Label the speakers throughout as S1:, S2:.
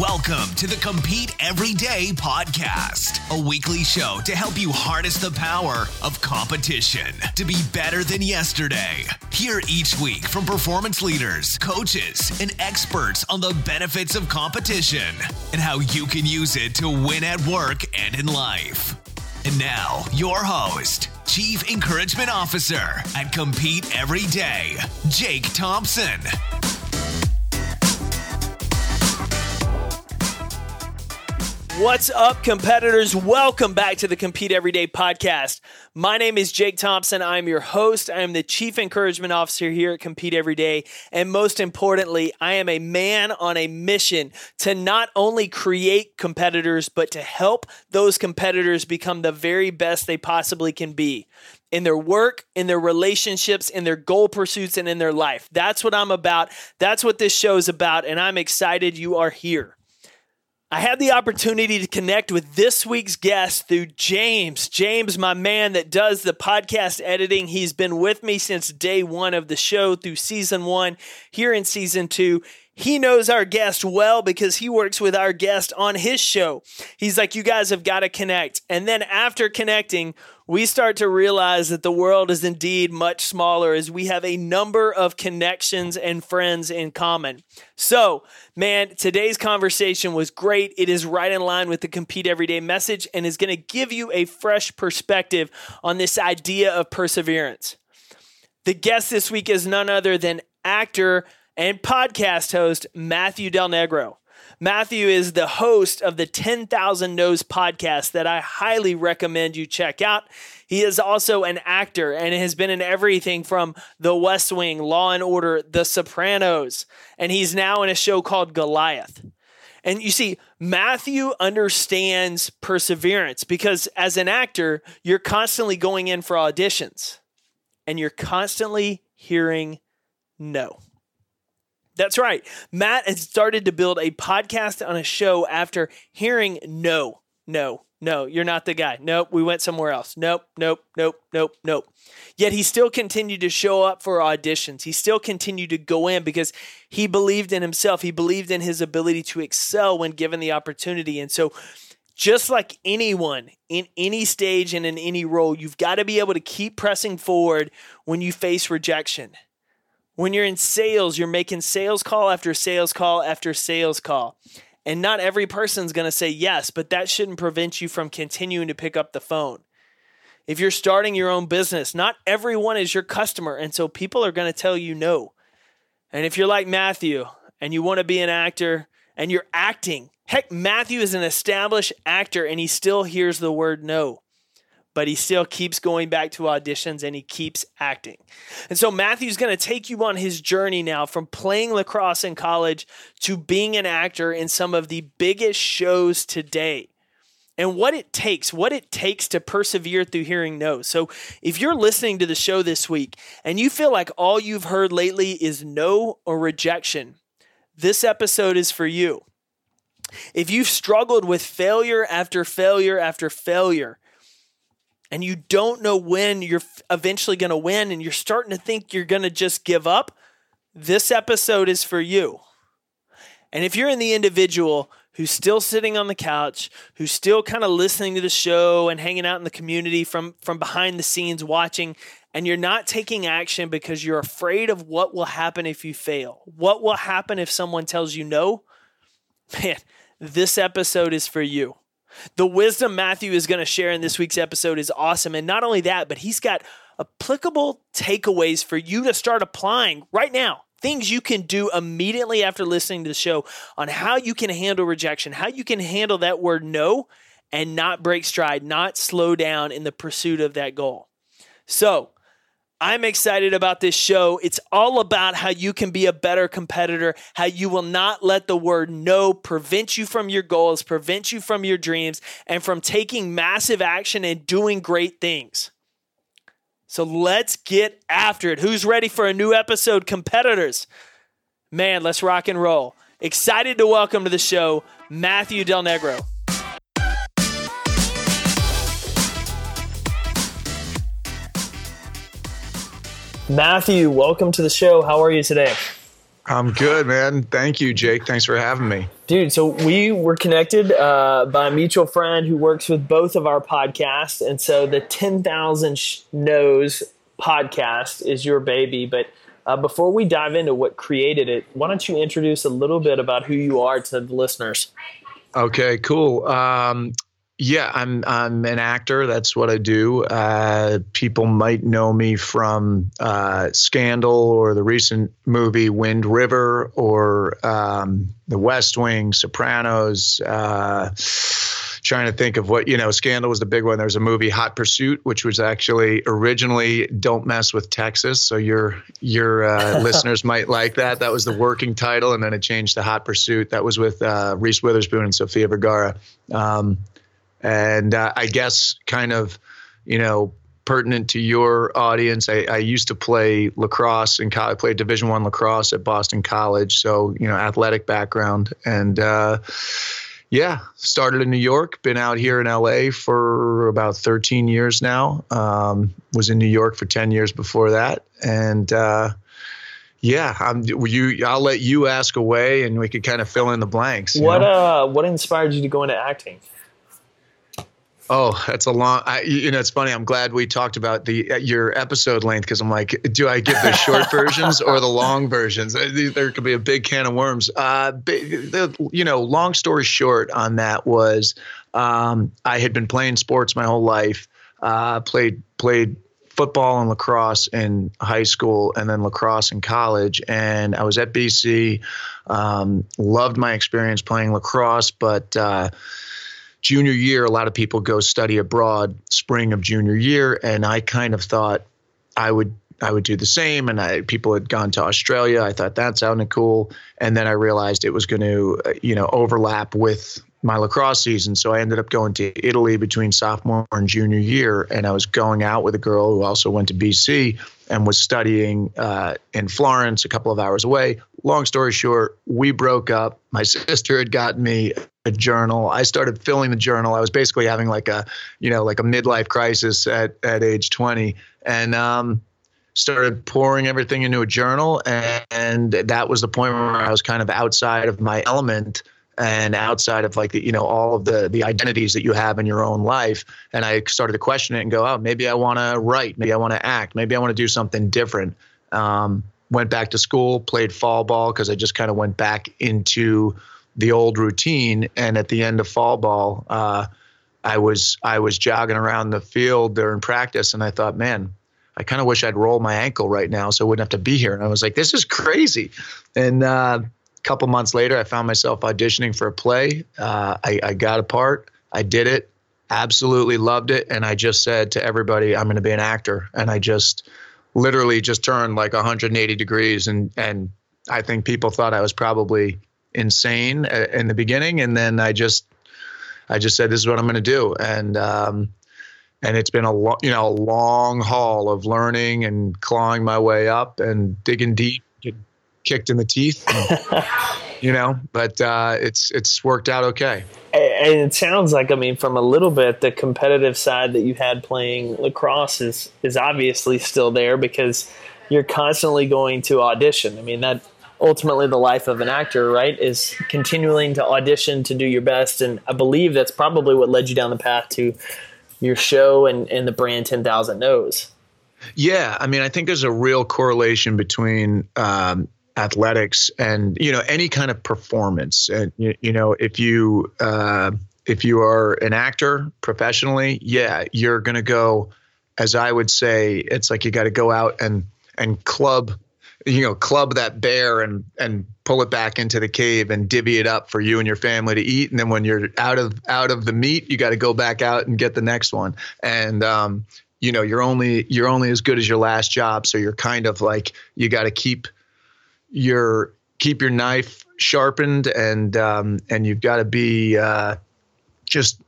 S1: Welcome to the Compete Everyday podcast, a weekly show to help you harness the power of competition to be better than yesterday. Hear each week from performance leaders, coaches, and experts on the benefits of competition and how you can use it to win at work and in life. And now, your host, Chief Encouragement Officer at Compete Every Day, Jake Thompson.
S2: What's up, competitors? Welcome back to the Compete Everyday podcast. My name is Jake Thompson. I'm your host. I am the Chief Encouragement Officer here at Compete Everyday. And most importantly, I am a man on a mission to not only create competitors, but to help those competitors become the very best they possibly can be in their work, in their relationships, in their goal pursuits, and in their life. That's what I'm about. That's what this show is about. And I'm excited you are here. I had the opportunity to connect with this week's guest through James. James, my man that does the podcast editing, he's been with me since day one of the show through season one, here in season two. He knows our guest well because he works with our guest on his show. He's like, You guys have got to connect. And then after connecting, we start to realize that the world is indeed much smaller as we have a number of connections and friends in common. So, man, today's conversation was great. It is right in line with the Compete Everyday message and is going to give you a fresh perspective on this idea of perseverance. The guest this week is none other than actor and podcast host Matthew Del Negro. Matthew is the host of the 10,000 No's podcast that I highly recommend you check out. He is also an actor and has been in everything from The West Wing, Law and Order, The Sopranos, and he's now in a show called Goliath. And you see, Matthew understands perseverance because as an actor, you're constantly going in for auditions and you're constantly hearing no. That's right. Matt has started to build a podcast on a show after hearing no, no, no, you're not the guy. Nope, we went somewhere else. Nope, nope, nope, nope, nope. Yet he still continued to show up for auditions. He still continued to go in because he believed in himself. He believed in his ability to excel when given the opportunity. And so, just like anyone in any stage and in any role, you've got to be able to keep pressing forward when you face rejection. When you're in sales, you're making sales call after sales call after sales call. And not every person's going to say yes, but that shouldn't prevent you from continuing to pick up the phone. If you're starting your own business, not everyone is your customer. And so people are going to tell you no. And if you're like Matthew and you want to be an actor and you're acting, heck, Matthew is an established actor and he still hears the word no but he still keeps going back to auditions and he keeps acting. And so Matthew's going to take you on his journey now from playing lacrosse in college to being an actor in some of the biggest shows today. And what it takes, what it takes to persevere through hearing no. So, if you're listening to the show this week and you feel like all you've heard lately is no or rejection, this episode is for you. If you've struggled with failure after failure after failure, and you don't know when you're eventually going to win and you're starting to think you're going to just give up, this episode is for you. And if you're in the individual who's still sitting on the couch, who's still kind of listening to the show and hanging out in the community from from behind the scenes watching and you're not taking action because you're afraid of what will happen if you fail. What will happen if someone tells you no? Man, this episode is for you. The wisdom Matthew is going to share in this week's episode is awesome. And not only that, but he's got applicable takeaways for you to start applying right now. Things you can do immediately after listening to the show on how you can handle rejection, how you can handle that word no and not break stride, not slow down in the pursuit of that goal. So, I'm excited about this show. It's all about how you can be a better competitor, how you will not let the word no prevent you from your goals, prevent you from your dreams, and from taking massive action and doing great things. So let's get after it. Who's ready for a new episode, competitors? Man, let's rock and roll. Excited to welcome to the show Matthew Del Negro. Matthew, welcome to the show. How are you today?
S3: I'm good, man. Thank you, Jake. Thanks for having me.
S4: Dude, so we were connected uh, by a mutual friend who works with both of our podcasts. And so the 10,000 sh- No's podcast is your baby. But uh, before we dive into what created it, why don't you introduce a little bit about who you are to the listeners?
S3: Okay, cool. Um, yeah, I'm I'm an actor. That's what I do. Uh, people might know me from uh, Scandal or the recent movie Wind River or um, The West Wing, Sopranos. Uh, trying to think of what you know. Scandal was the big one. There's a movie Hot Pursuit, which was actually originally "Don't Mess with Texas." So your your uh, listeners might like that. That was the working title, and then it changed to Hot Pursuit. That was with uh, Reese Witherspoon and Sofia Vergara. Um, and uh, I guess kind of, you know, pertinent to your audience. I, I used to play lacrosse and I played Division One lacrosse at Boston College, so you know, athletic background, and uh, yeah, started in New York. Been out here in LA for about 13 years now. Um, was in New York for 10 years before that, and. Uh, yeah, I'm, you. I'll let you ask away, and we could kind of fill in the blanks.
S4: What know? uh, What inspired you to go into acting?
S3: Oh, that's a long. I, you know, it's funny. I'm glad we talked about the uh, your episode length because I'm like, do I give the short versions or the long versions? Uh, there could be a big can of worms. Uh, the, you know, long story short on that was, um, I had been playing sports my whole life. Uh, played played football and lacrosse in high school, and then lacrosse in college. And I was at BC. Um, loved my experience playing lacrosse, but uh, junior year, a lot of people go study abroad spring of junior year, and I kind of thought I would I would do the same. And I, people had gone to Australia. I thought that sounded cool, and then I realized it was going to uh, you know overlap with my lacrosse season. So I ended up going to Italy between sophomore and junior year, and I was going out with a girl who also went to BC and was studying uh, in Florence, a couple of hours away. Long story short, we broke up. My sister had gotten me a journal. I started filling the journal. I was basically having like a, you know, like a midlife crisis at at age 20, and um, started pouring everything into a journal. And, and that was the point where I was kind of outside of my element and outside of like the you know all of the the identities that you have in your own life and i started to question it and go oh maybe i want to write maybe i want to act maybe i want to do something different um, went back to school played fall ball because i just kind of went back into the old routine and at the end of fall ball uh, i was i was jogging around the field during practice and i thought man I kind of wish I'd roll my ankle right now so I wouldn't have to be here. And I was like, this is crazy. And uh, a couple months later, I found myself auditioning for a play. Uh, I, I got a part. I did it. Absolutely loved it. And I just said to everybody, I'm going to be an actor. And I just literally just turned like 180 degrees. And, and I think people thought I was probably insane in the beginning. And then I just, I just said, this is what I'm going to do. And, um, and it's been a lo- you know a long haul of learning and clawing my way up and digging deep kicked in the teeth, and, you know. But uh, it's it's worked out okay.
S4: And it sounds like, I mean, from a little bit, the competitive side that you had playing lacrosse is is obviously still there because you're constantly going to audition. I mean, that ultimately the life of an actor, right, is continuing to audition to do your best. And I believe that's probably what led you down the path to your show and, and the brand 10,000 No's.
S3: Yeah, I mean, I think there's a real correlation between um, athletics and you know any kind of performance and you, you know if you uh, if you are an actor professionally yeah you're going to go as i would say it's like you got to go out and and club you know club that bear and and pull it back into the cave and divvy it up for you and your family to eat. And then when you're out of out of the meat you got to go back out and get the next one. And um you know you're only you're only as good as your last job. So you're kind of like you got to keep your keep your knife sharpened and um, and you've got to be uh, just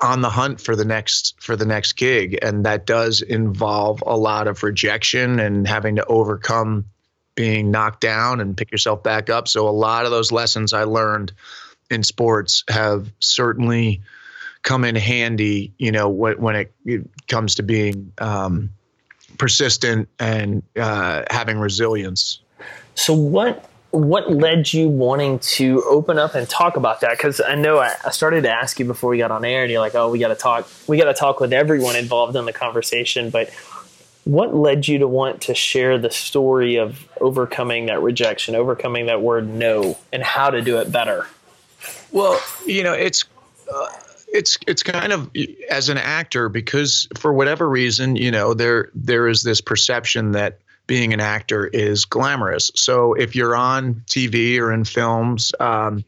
S3: on the hunt for the next for the next gig. And that does involve a lot of rejection and having to overcome being knocked down and pick yourself back up. So a lot of those lessons i learned in sports have certainly come in handy you know when, it comes to being um, persistent and uh, having resilience.
S4: So what what led you wanting to open up and talk about that? Because I know I, I, started to ask you before we got on air, and you're like, "Oh, we got to talk. We got to talk with everyone involved in the conversation." But what led you to want to share the story of overcoming that rejection, overcoming that word no, and how to do it better?
S3: Well, you know, it's. Uh, it's it's kind of as an actor because for whatever reason you know there there is this perception that being an actor is glamorous. So if you're on TV or in films, um,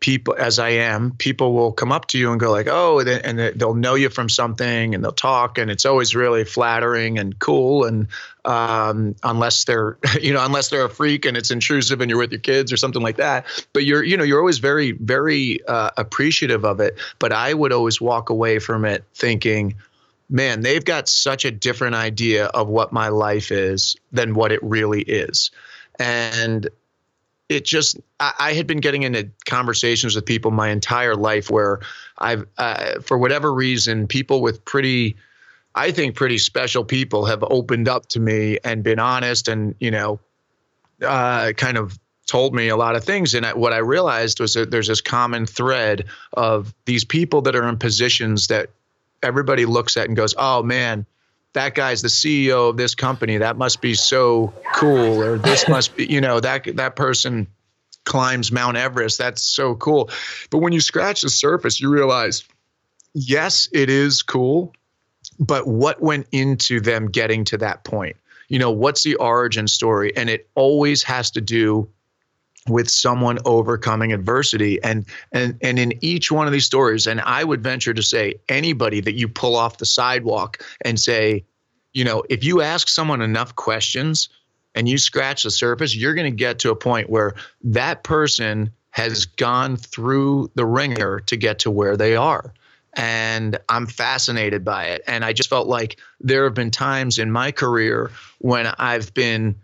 S3: people as I am, people will come up to you and go like, "Oh," and they'll know you from something, and they'll talk, and it's always really flattering and cool. And um, unless they're, you know, unless they're a freak and it's intrusive, and you're with your kids or something like that, but you're, you know, you're always very, very uh, appreciative of it. But I would always walk away from it thinking, man, they've got such a different idea of what my life is than what it really is. And it just, I, I had been getting into conversations with people my entire life where I've, uh, for whatever reason, people with pretty, I think pretty special people have opened up to me and been honest and, you know, uh, kind of told me a lot of things. And I, what I realized was that there's this common thread of these people that are in positions that everybody looks at and goes, "Oh man, that guy's the CEO of this company. That must be so cool." Or this must be, you know, that that person climbs Mount Everest. That's so cool. But when you scratch the surface, you realize, yes, it is cool, but what went into them getting to that point? You know, what's the origin story? And it always has to do with someone overcoming adversity. And and and in each one of these stories and i would venture to say anybody that you pull off the sidewalk and say you know if you ask someone enough questions and you scratch the surface you're going to get to a point where that person has gone through the ringer to get to where they are. And i'm fascinated by it. And i just felt like there have been times in my career when i've been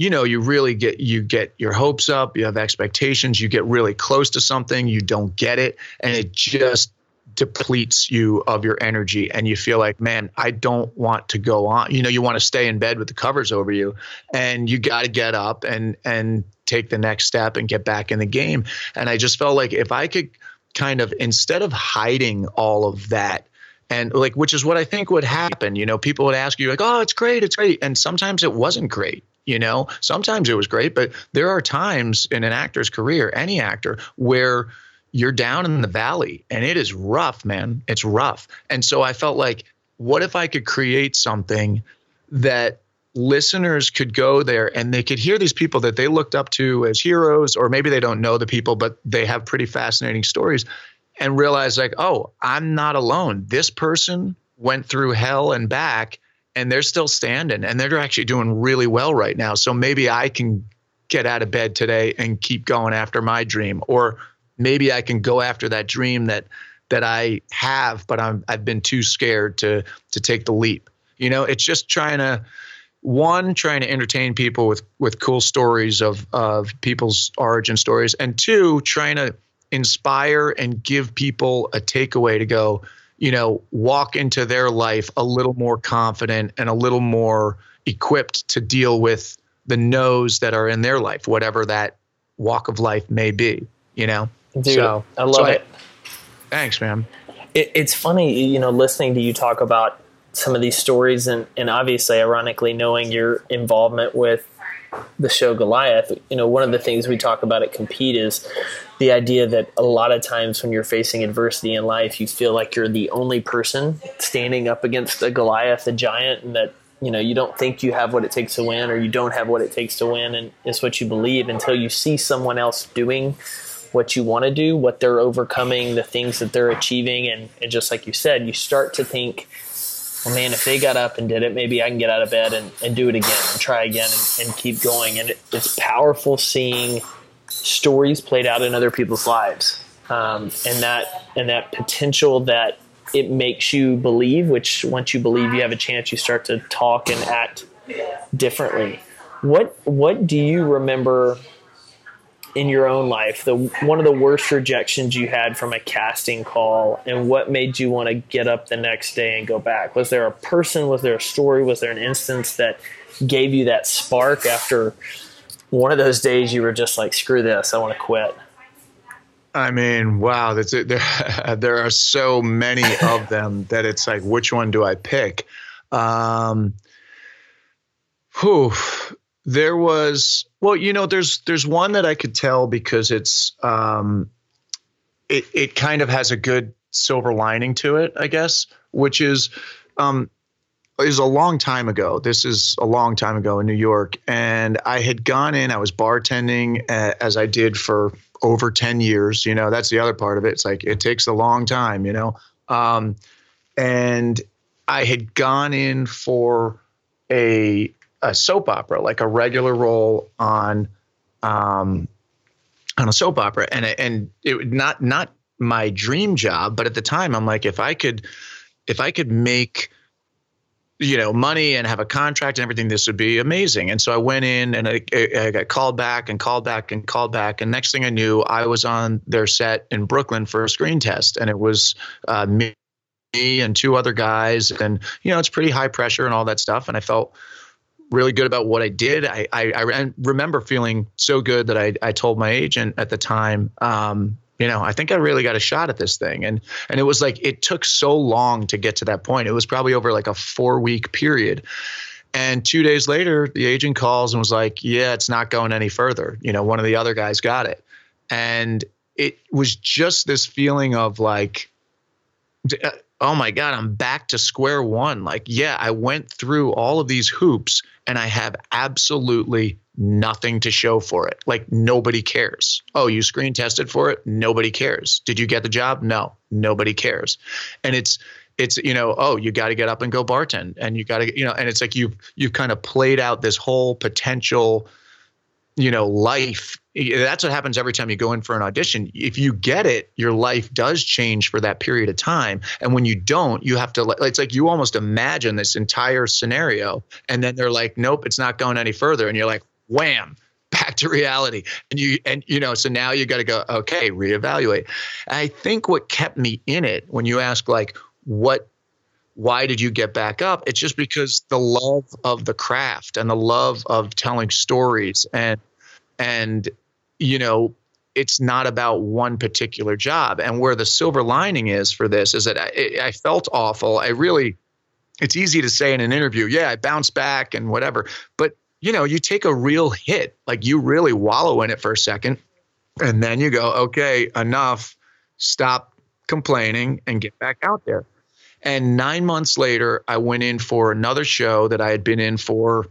S3: you know you really get you get your hopes up you have expectations you get really close to something you don't get it and it just depletes you of your energy and you feel like man i don't want to go on you know you want to stay in bed with the covers over you and you got to get up and and take the next step and get back in the game. And i just felt like if i could kind of instead of hiding all of that and like which is what i think would happen you know people would ask you like oh it's great it's great and sometimes it wasn't great you know? Sometimes it was great but there are times in an actor's career any actor where you're down in the valley and it is rough man. It's rough. And so i felt like what if i could create something that listeners could go there and they could hear these people that they looked up to as heroes or maybe they don't know the people but they have pretty fascinating stories and realize like oh i'm not alone. This person went through hell and back and they're still standing and they're actually doing really well right now. So maybe I can get out of bed today and keep going after my dream or maybe I can go after that dream that that I have but I'm I've been too scared to to take the leap. You know, it's just trying to one trying to entertain people with with cool stories of of people's origin stories and two trying to inspire and give people a takeaway to go you know, walk into their life a little more confident and a little more equipped to deal with the no's that are in their life, whatever that walk of life may be, you know?
S4: Dude, so, I love so it. I,
S3: thanks, man.
S4: It, it's funny, you know, listening to you talk about some of these stories and, and obviously, ironically, knowing your involvement with the show Goliath, you know, one of the things we talk about at Compete is the idea that a lot of times when you're facing adversity in life, you feel like you're the only person standing up against a Goliath, a giant, and that you know you don't think you have what it takes to win, or you don't have what it takes to win, and it's what you believe until you see someone else doing what you want to do, what they're overcoming, the things that they're achieving, and, and just like you said, you start to think well, man, if they got up and did it, maybe I can get out of bed and, and do it again and try again and, and keep going. And it, it's powerful seeing stories played out in other people's lives, um, and that and that potential that it makes you believe. Which once you believe, you have a chance. You start to talk and act differently. What what do you remember in your own life the one of the worst rejections you had from a casting call and what made you want to get up the next day and go back was there a person was there a story was there an instance that gave you that spark after one of those days you were just like, screw this, I want to quit?
S3: I mean, wow, that's it. There, there are so many of them that it's like, which one do I pick? Um, whew, there was, well, you know, there's there's one that I could tell because it's, um, it it kind of has a good silver lining to it, I guess, which is, um, is a long time ago. This is a long time ago in New York, and I had gone in. I was bartending uh, as I did for over ten years. You know, that's the other part of it. It's like it takes a long time. You know, um, and I had gone in for a a soap opera, like a regular role on um, on a soap opera, and and it not not my dream job, but at the time I'm like, if I could if I could make you know money and have a contract and everything this would be amazing. And so i went in and I, I, got called back and called back and called back. And next thing i knew i was on their set in brooklyn for a screen test. And it was uh, me and two other guys. And you know it's pretty high pressure and all that stuff. And i felt really good about what i did. I, I, I remember feeling so good that I, I told my agent at the time um, you know i think i really got a shot at this thing. And and it was like it took so long to get to that point. It was probably over like a four week period. And two days later the agent calls and was like yeah it's not going any further. You know one of the other guys got it. And it was just this feeling of like uh, oh my God, I'm back to square one. Like, yeah, I went through all of these hoops and I have absolutely nothing to show for it. Like, nobody cares. Oh, you screen tested for it? Nobody cares. Did you get the job? No, nobody cares. And it's, it's you know oh you got to get up and go bartend and you got to you know and it's like you've you've kind of played out this whole potential you know life that's what happens every time you go in for an audition. If you get it your life does change for that period of time. And when you don't you have to it's like you almost imagine this entire scenario and then they're like nope it's not going any further. And you're like wham back to reality. And you and you know so now you got to go okay reevaluate. I think what kept me in it when you ask like what why did you get back up? It's just because the love of the craft and the love of telling stories and and you know it's not about one particular job. And where the silver lining is for this is that I, I felt awful. I really it's easy to say in an interview yeah i bounced back and whatever but you know you take a real hit like you really wallow in it for a second and then you go okay enough. Stop complaining and get back out there and nine months later i went in for another show that i had been in for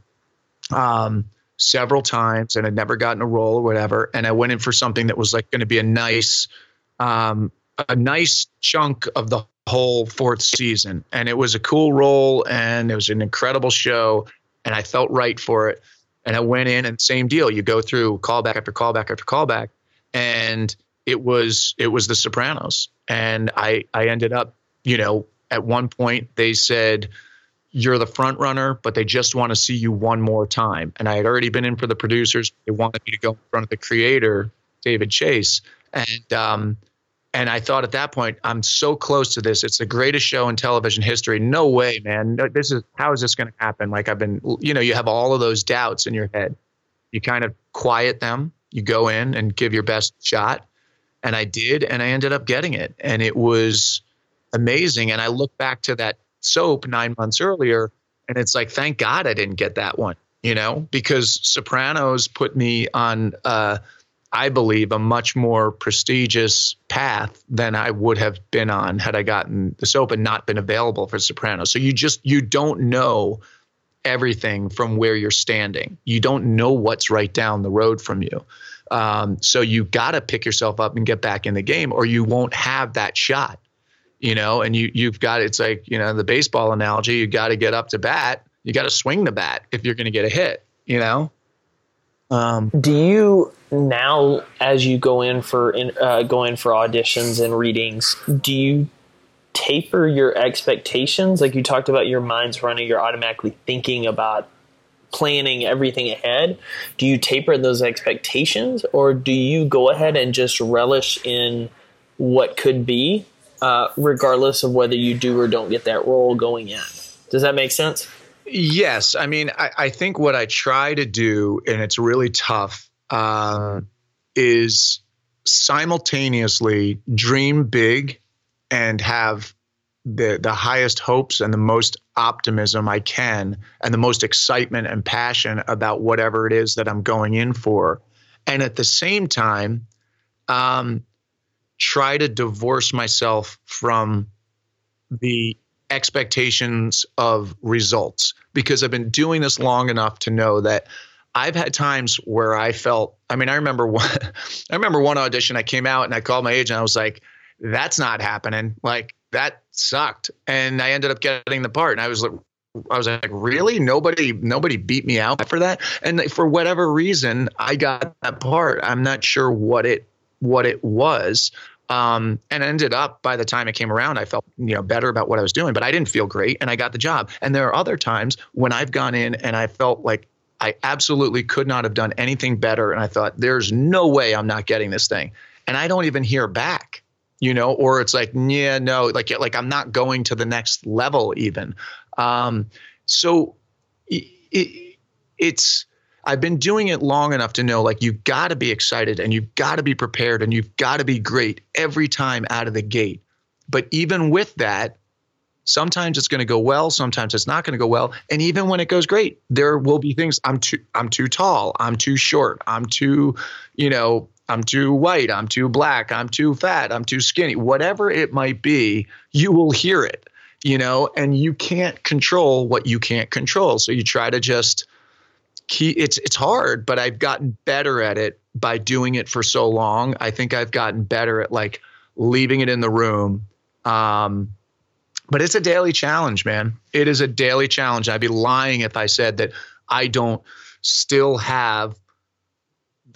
S3: um, several times and had never gotten a role or whatever. And I went in for something that was like going to be a nice, um, a nice chunk of the whole fourth season. And it was a cool role and it was an incredible show. And I felt right for it. And I went in and same deal. You go through callback after callback after callback. And it was it was the Sopranos. And I I ended up, you know, at one point they said, you're the front runner, but they just want to see you one more time. And I had already been in for the producers. They wanted me to go in front of the creator, David Chase. And um, and I thought at that point, I'm so close to this. It's the greatest show in television history. No way, man. No, this is how is this going to happen? Like I've been, you know, you have all of those doubts in your head. You kind of quiet them. You go in and give your best shot. And I did, and I ended up getting it, and it was amazing. And I look back to that soap nine months earlier. And it's like, thank God I didn't get that one, you know, because Sopranos put me on, uh, I believe, a much more prestigious path than I would have been on had I gotten the soap and not been available for Sopranos. So you just, you don't know everything from where you're standing. You don't know what's right down the road from you. Um, so you got to pick yourself up and get back in the game, or you won't have that shot you know, and you you've got it's like you know the baseball analogy. You got to get up to bat. You got to swing the bat if you're going to get a hit. You know.
S4: Um, Do you now, as you go in for in, uh, go in for auditions and readings, do you taper your expectations? Like you talked about, your mind's running. You're automatically thinking about planning everything ahead. Do you taper those expectations, or do you go ahead and just relish in what could be uh, regardless of whether you do or don't get that role going in. Does that make sense?
S3: Yes, I mean, I, I, think what I try to do, and it's really tough, uh, is simultaneously dream big and have the the highest hopes and the most optimism I can and the most excitement and passion about whatever it is that I'm going in for, and at the same time, um, try to divorce myself from the expectations of results because I've been doing this long enough to know that I've had times where I felt I mean I remember one I remember one audition I came out and I called my agent I was like that's not happening like that sucked and I ended up getting the part and I was like I was like, really? Nobody, nobody beat me out for that. And for whatever reason, I got that part. I'm not sure what it, what it was. Um, and ended up by the time it came around, I felt you know better about what I was doing, but I didn't feel great, and I got the job. And there are other times when I've gone in and I felt like I absolutely could not have done anything better, and I thought there's no way I'm not getting this thing, and I don't even hear back, you know, or it's like yeah, no, like like I'm not going to the next level even. Um, so it, it, it's I've been doing it long enough to know like you've got to be excited and you've got to be prepared and you've got to be great every time out of the gate. But even with that, sometimes it's going to go well, sometimes it's not going to go well, and even when it goes great, there will be things I'm too I'm too tall, I'm too short, I'm too, you know, I'm too white, I'm too black, I'm too fat, I'm too skinny, whatever it might be, you will hear it, you know, and you can't control what you can't control. So you try to just key it's it's hard but i've gotten better at it by doing it for so long. I think i've gotten better at like leaving it in the room. Um, but it's a daily challenge man. It is a daily challenge. I'd be lying if i said that i don't still have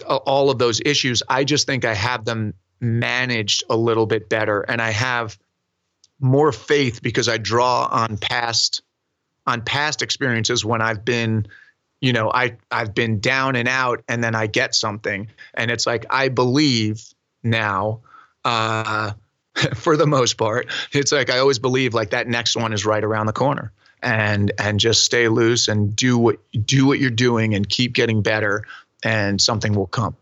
S3: all of those issues. I just think i have them managed a little bit better and i have more faith because i draw on past on past experiences when i've been you know i i've been down and out and then i get something. And it's like i believe now uh for the most part it's like i always believe like that next one is right around the corner. And and just stay loose and do what do what you're doing and keep getting better and something will come.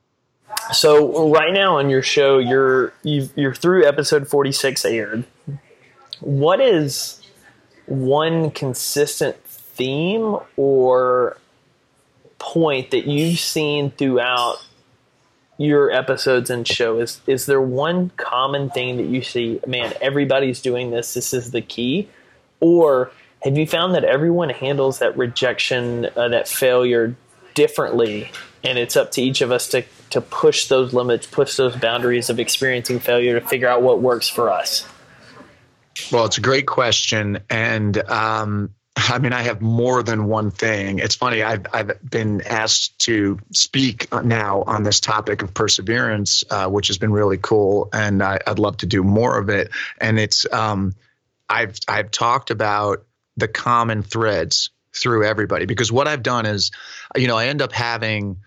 S4: So right now on your show you're you are through episode 46 aired. What is one consistent theme or point that you've seen throughout your episodes and show is is there one common thing that you see man everybody's doing this this is the key? Or have you found that everyone handles that rejection uh, that failure differently? And it's up to each of us to to push those limits push those boundaries of experiencing failure to figure out what works for us.
S3: Well it's a great question. And um, I mean, I have more than one thing. It's funny. I've I've been asked to speak now on this topic of perseverance, uh, which has been really cool, and I, would love to do more of it. And it's um, I've I've talked about the common threads through everybody because what I've done is, you know, I end up having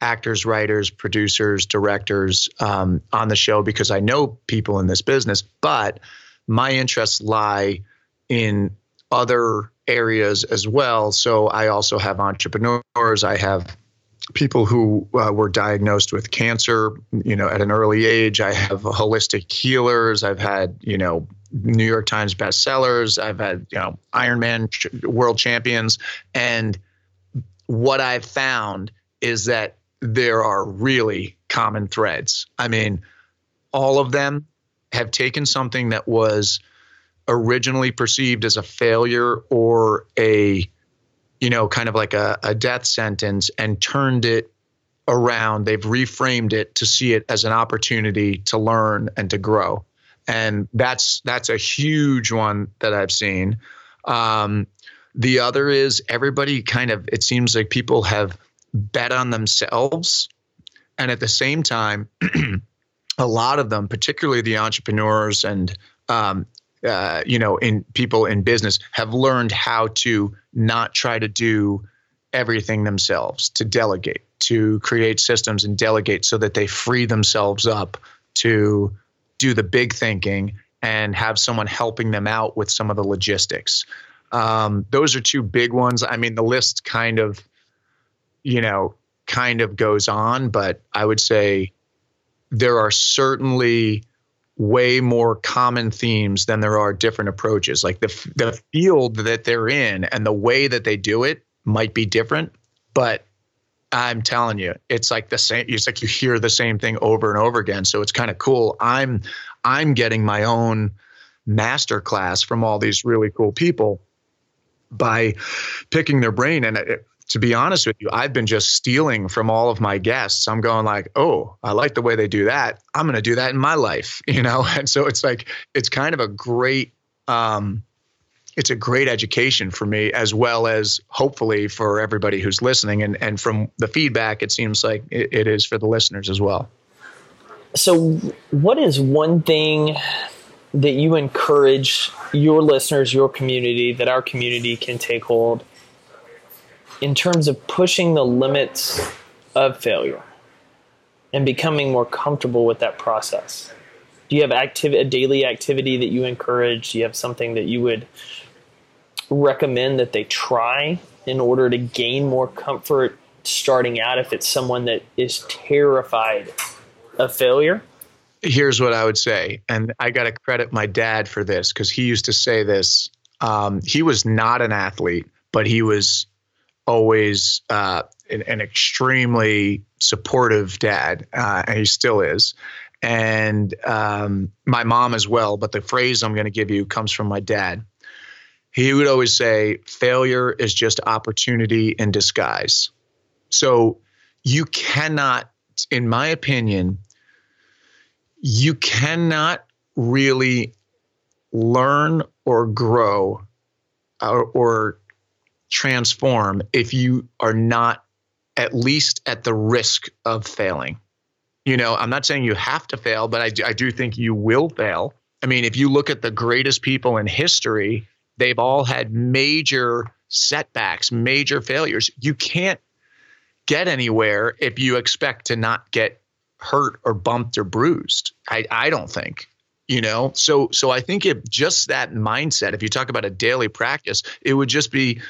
S3: actors, writers, producers, directors um, on the show because I know people in this business, but my interests lie in other areas as well. So I also have entrepreneurs. I have people who uh, were diagnosed with cancer, you know, at an early age. I have holistic healers. I've had, you know, New York Times bestsellers. I've had, you know, Ironman ch- world champions. And what I've found is that there are really common threads. I mean, all of them have taken something that was originally perceived as a failure or a you know kind of like a, a death sentence and turned it around. They've reframed it to see it as an opportunity to learn and to grow. And that's that's a huge one that i've seen. Um, the other is everybody kind of it seems like people have bet on themselves. And at the same time a lot of them particularly the entrepreneurs and um, uh, you know, in people in business have learned how to not try to do everything themselves, to delegate, to create systems and delegate so that they free themselves up to do the big thinking and have someone helping them out with some of the logistics. Um, those are two big ones. I mean, the list kind of, you know, kind of goes on, but I would say there are certainly way more common themes than there are different approaches. Like the the field that they're in and the way that they do it might be different, but I'm telling you, it's like the same. It's like you hear the same thing over and over again. So it's kind of cool. I'm I'm getting my own master class from all these really cool people by picking their brain. And it, to be honest with you, I've been just stealing from all of my guests. I'm going like, oh, I like the way they do that. I'm going to do that in my life, you know. And so it's like it's kind of a great, um, it's a great education for me as well as hopefully for everybody who's listening. And and from the feedback, it seems like it, it is for the listeners as well.
S4: So, what is one thing that you encourage your listeners, your community, that our community can take hold in terms of pushing the limits of failure and becoming more comfortable with that process? Do you have activ- a daily activity that you encourage? Do you have something that you would recommend that they try in order to gain more comfort starting out if it's someone that is terrified of failure?
S3: Here's what I would say, and I got to credit my dad for this because he used to say this. Um, he was not an athlete, but he was always uh, an, an, extremely supportive dad, uh, and he still is. And um, my mom as well. But the phrase I'm going to give you comes from my dad. He would always say, failure is just opportunity in disguise. So you cannot, in my opinion, you cannot really learn or grow or, or transform if you are not at least at the risk of failing. You know, I'm not saying you have to fail, but I do, I do think you will fail. I mean, if you look at the greatest people in history, they've all had major setbacks, major failures. You can't get anywhere if you expect to not get hurt or bumped or bruised. I, I don't think you know so so i think if just that mindset if you talk about a daily practice it would just be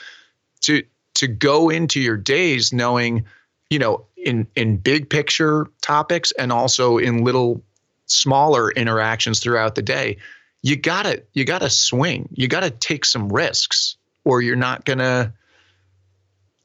S3: to to go into your days knowing you know in in big picture topics and also in little smaller interactions throughout the day you gotta you gotta swing you gotta take some risks or you're not gonna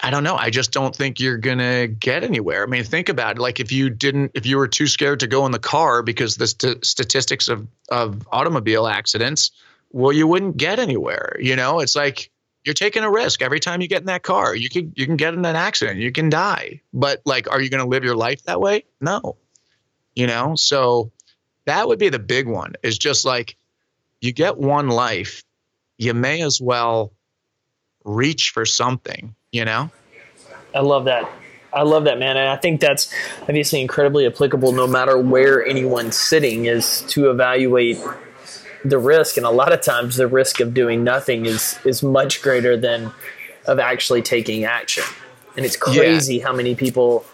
S3: I don't know. I just don't think you're to get anywhere. I mean, think about it. Like if you didn't, if you were too scared to go in the car because the st- statistics of, of automobile accidents, well, you wouldn't get anywhere. You know, it's like you're taking a risk every time you get in that car. You can, you can get in an accident, you can die. But like, are you going to live your life that way? No. You know, so that would be the big one is just like you get one life, you may as well reach for something you know?
S4: I love that. I love that, man. And I think that's obviously incredibly applicable no matter where anyone's sitting is to evaluate the risk. And a lot of times the risk of doing nothing is, is much greater than of actually taking action. And it's crazy yeah. how many people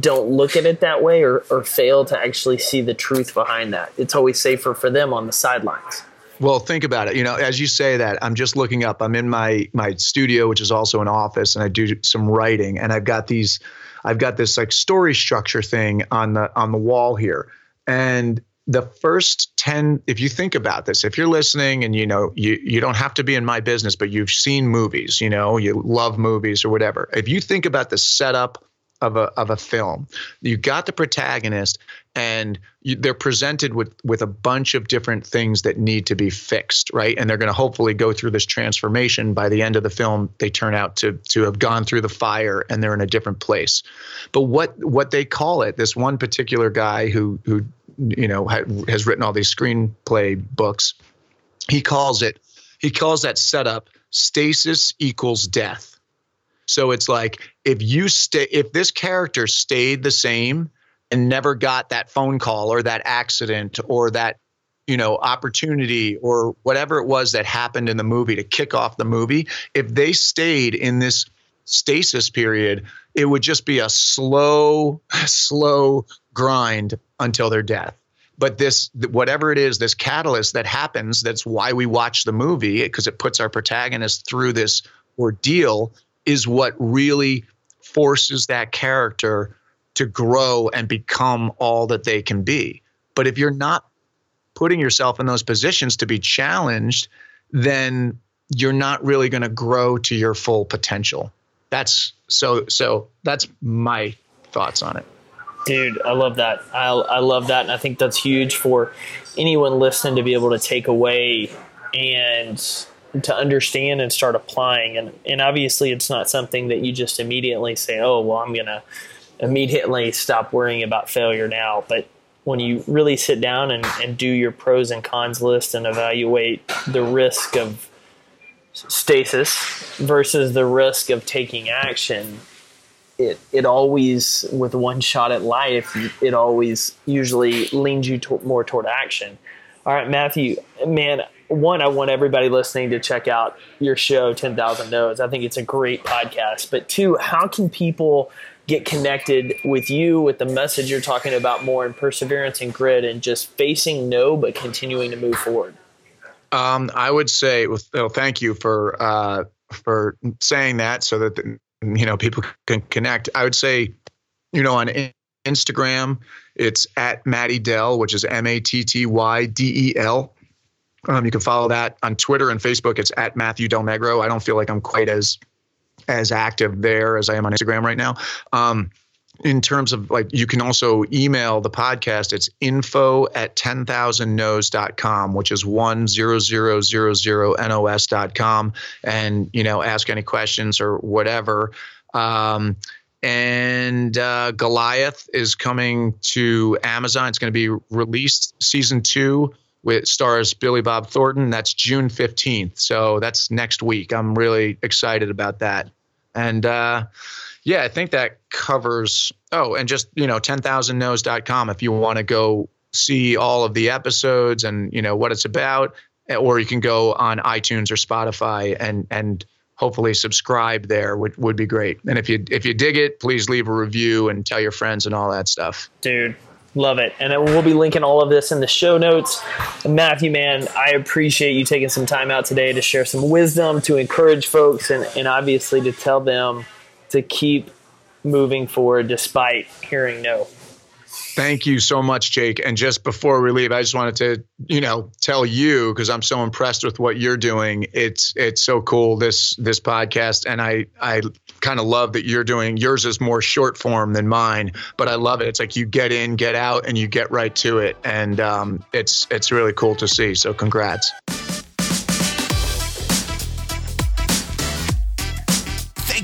S4: don't look at it that way or, or fail to actually see the truth behind that. It's always safer for them on the sidelines.
S3: Well, think about it. You know, as you say that, I'm just looking up. I'm in my my studio, which is also an office, and I do some writing. And I've got these, I've got this like story structure thing on the on the wall here. And the first 10 if you think about this if you're listening and you know you you don't have to be in my business but you've seen movies you know you love movies or whatever if you think about the setup of a of a film. You got the protagonist, and you, they're presented with with a bunch of different things that need to be fixed, right? And they're going to hopefully go through this transformation. By the end of the film, they turn out to to have gone through the fire, and they're in a different place. But what what they call it, this one particular guy who who you know ha, has written all these screenplay books, he calls it he calls that setup stasis equals death. So it's like if you stay, if this character stayed the same and never got that phone call or that accident or that you know opportunity or whatever it was that happened in the movie to kick off the movie, if they stayed in this stasis period, it would just be a slow, slow grind until their death. but this whatever it is this catalyst that happens that's why we watch the movie because it puts our protagonist through this ordeal is what really forces that character to grow and become all that they can be. But if you're not putting yourself in those positions to be challenged then you're not really going to grow to your full potential. That's so so that's my thoughts on it
S4: Dude, I love that. I, I love that. And I think that's huge for anyone listening to be able to take away and to understand and start applying. And, and obviously, it's not something that you just immediately say, oh, well, I'm going to immediately stop worrying about failure now. But when you really sit down and, and do your pros and cons list and evaluate the risk of stasis versus the risk of taking action, it it always with one shot at life it always usually leans you to, more toward action. All right matthew man one i want everybody listening to check out your show 10000 no's. I think it's a great podcast. But two how can people get connected with you with the message you're talking about more in perseverance and grit and just facing no but continuing to move forward?
S3: Um, i would say well, thank you for uh, for saying that so that you know people can connect. I would say, you know, on Instagram, it's at Matty Del, which is M A T T Y D E L. Um, you can follow that on Twitter and Facebook. It's at Matthew Del Negro. I don't feel like I'm quite as as active there as I am on Instagram right now. Um, in terms of like you can also email the podcast. It's info at 10000nos.com which is 10000nos.com and you know ask any questions or whatever. Um, and uh, goliath is coming to amazon. It's going to be released season two with stars billy bob thornton. That's june 15th so that's next week. I'm really excited about that. And uh, yeah, I think that covers. Oh, and just you know, 10,000nos.com if you want to go see all of the episodes and you know what it's about, eh, or you can go on iTunes or Spotify and and hopefully subscribe there would, would be great. And if you if you dig it, please leave a review and tell your friends and all that stuff.
S4: Dude, love it. And we'll be linking all of this in the show notes. Matthew, man, I appreciate you taking some time out today to share some wisdom, to encourage folks, and, and obviously to tell them to keep moving forward despite hearing no.
S3: Thank you so much, Jake. And just before we leave, I just wanted to, you know, tell you because I'm so impressed with what you're doing. It's it's so cool this this podcast, and I I kind of love that you're doing yours is more short form than mine, but I love it. It's like you get in, get out, and you get right to it, and um, it's it's really cool to see. So congrats.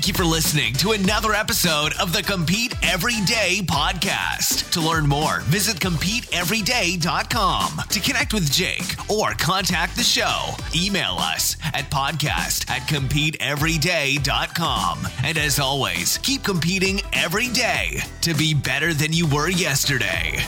S1: Thank you for listening to another episode of the Compete Everyday podcast. To learn more, visit CompeteEveryday.com. To connect with Jake or contact the show, email us at podcast at CompeteEveryday.com. And as always, keep competing every day to be better than you were yesterday.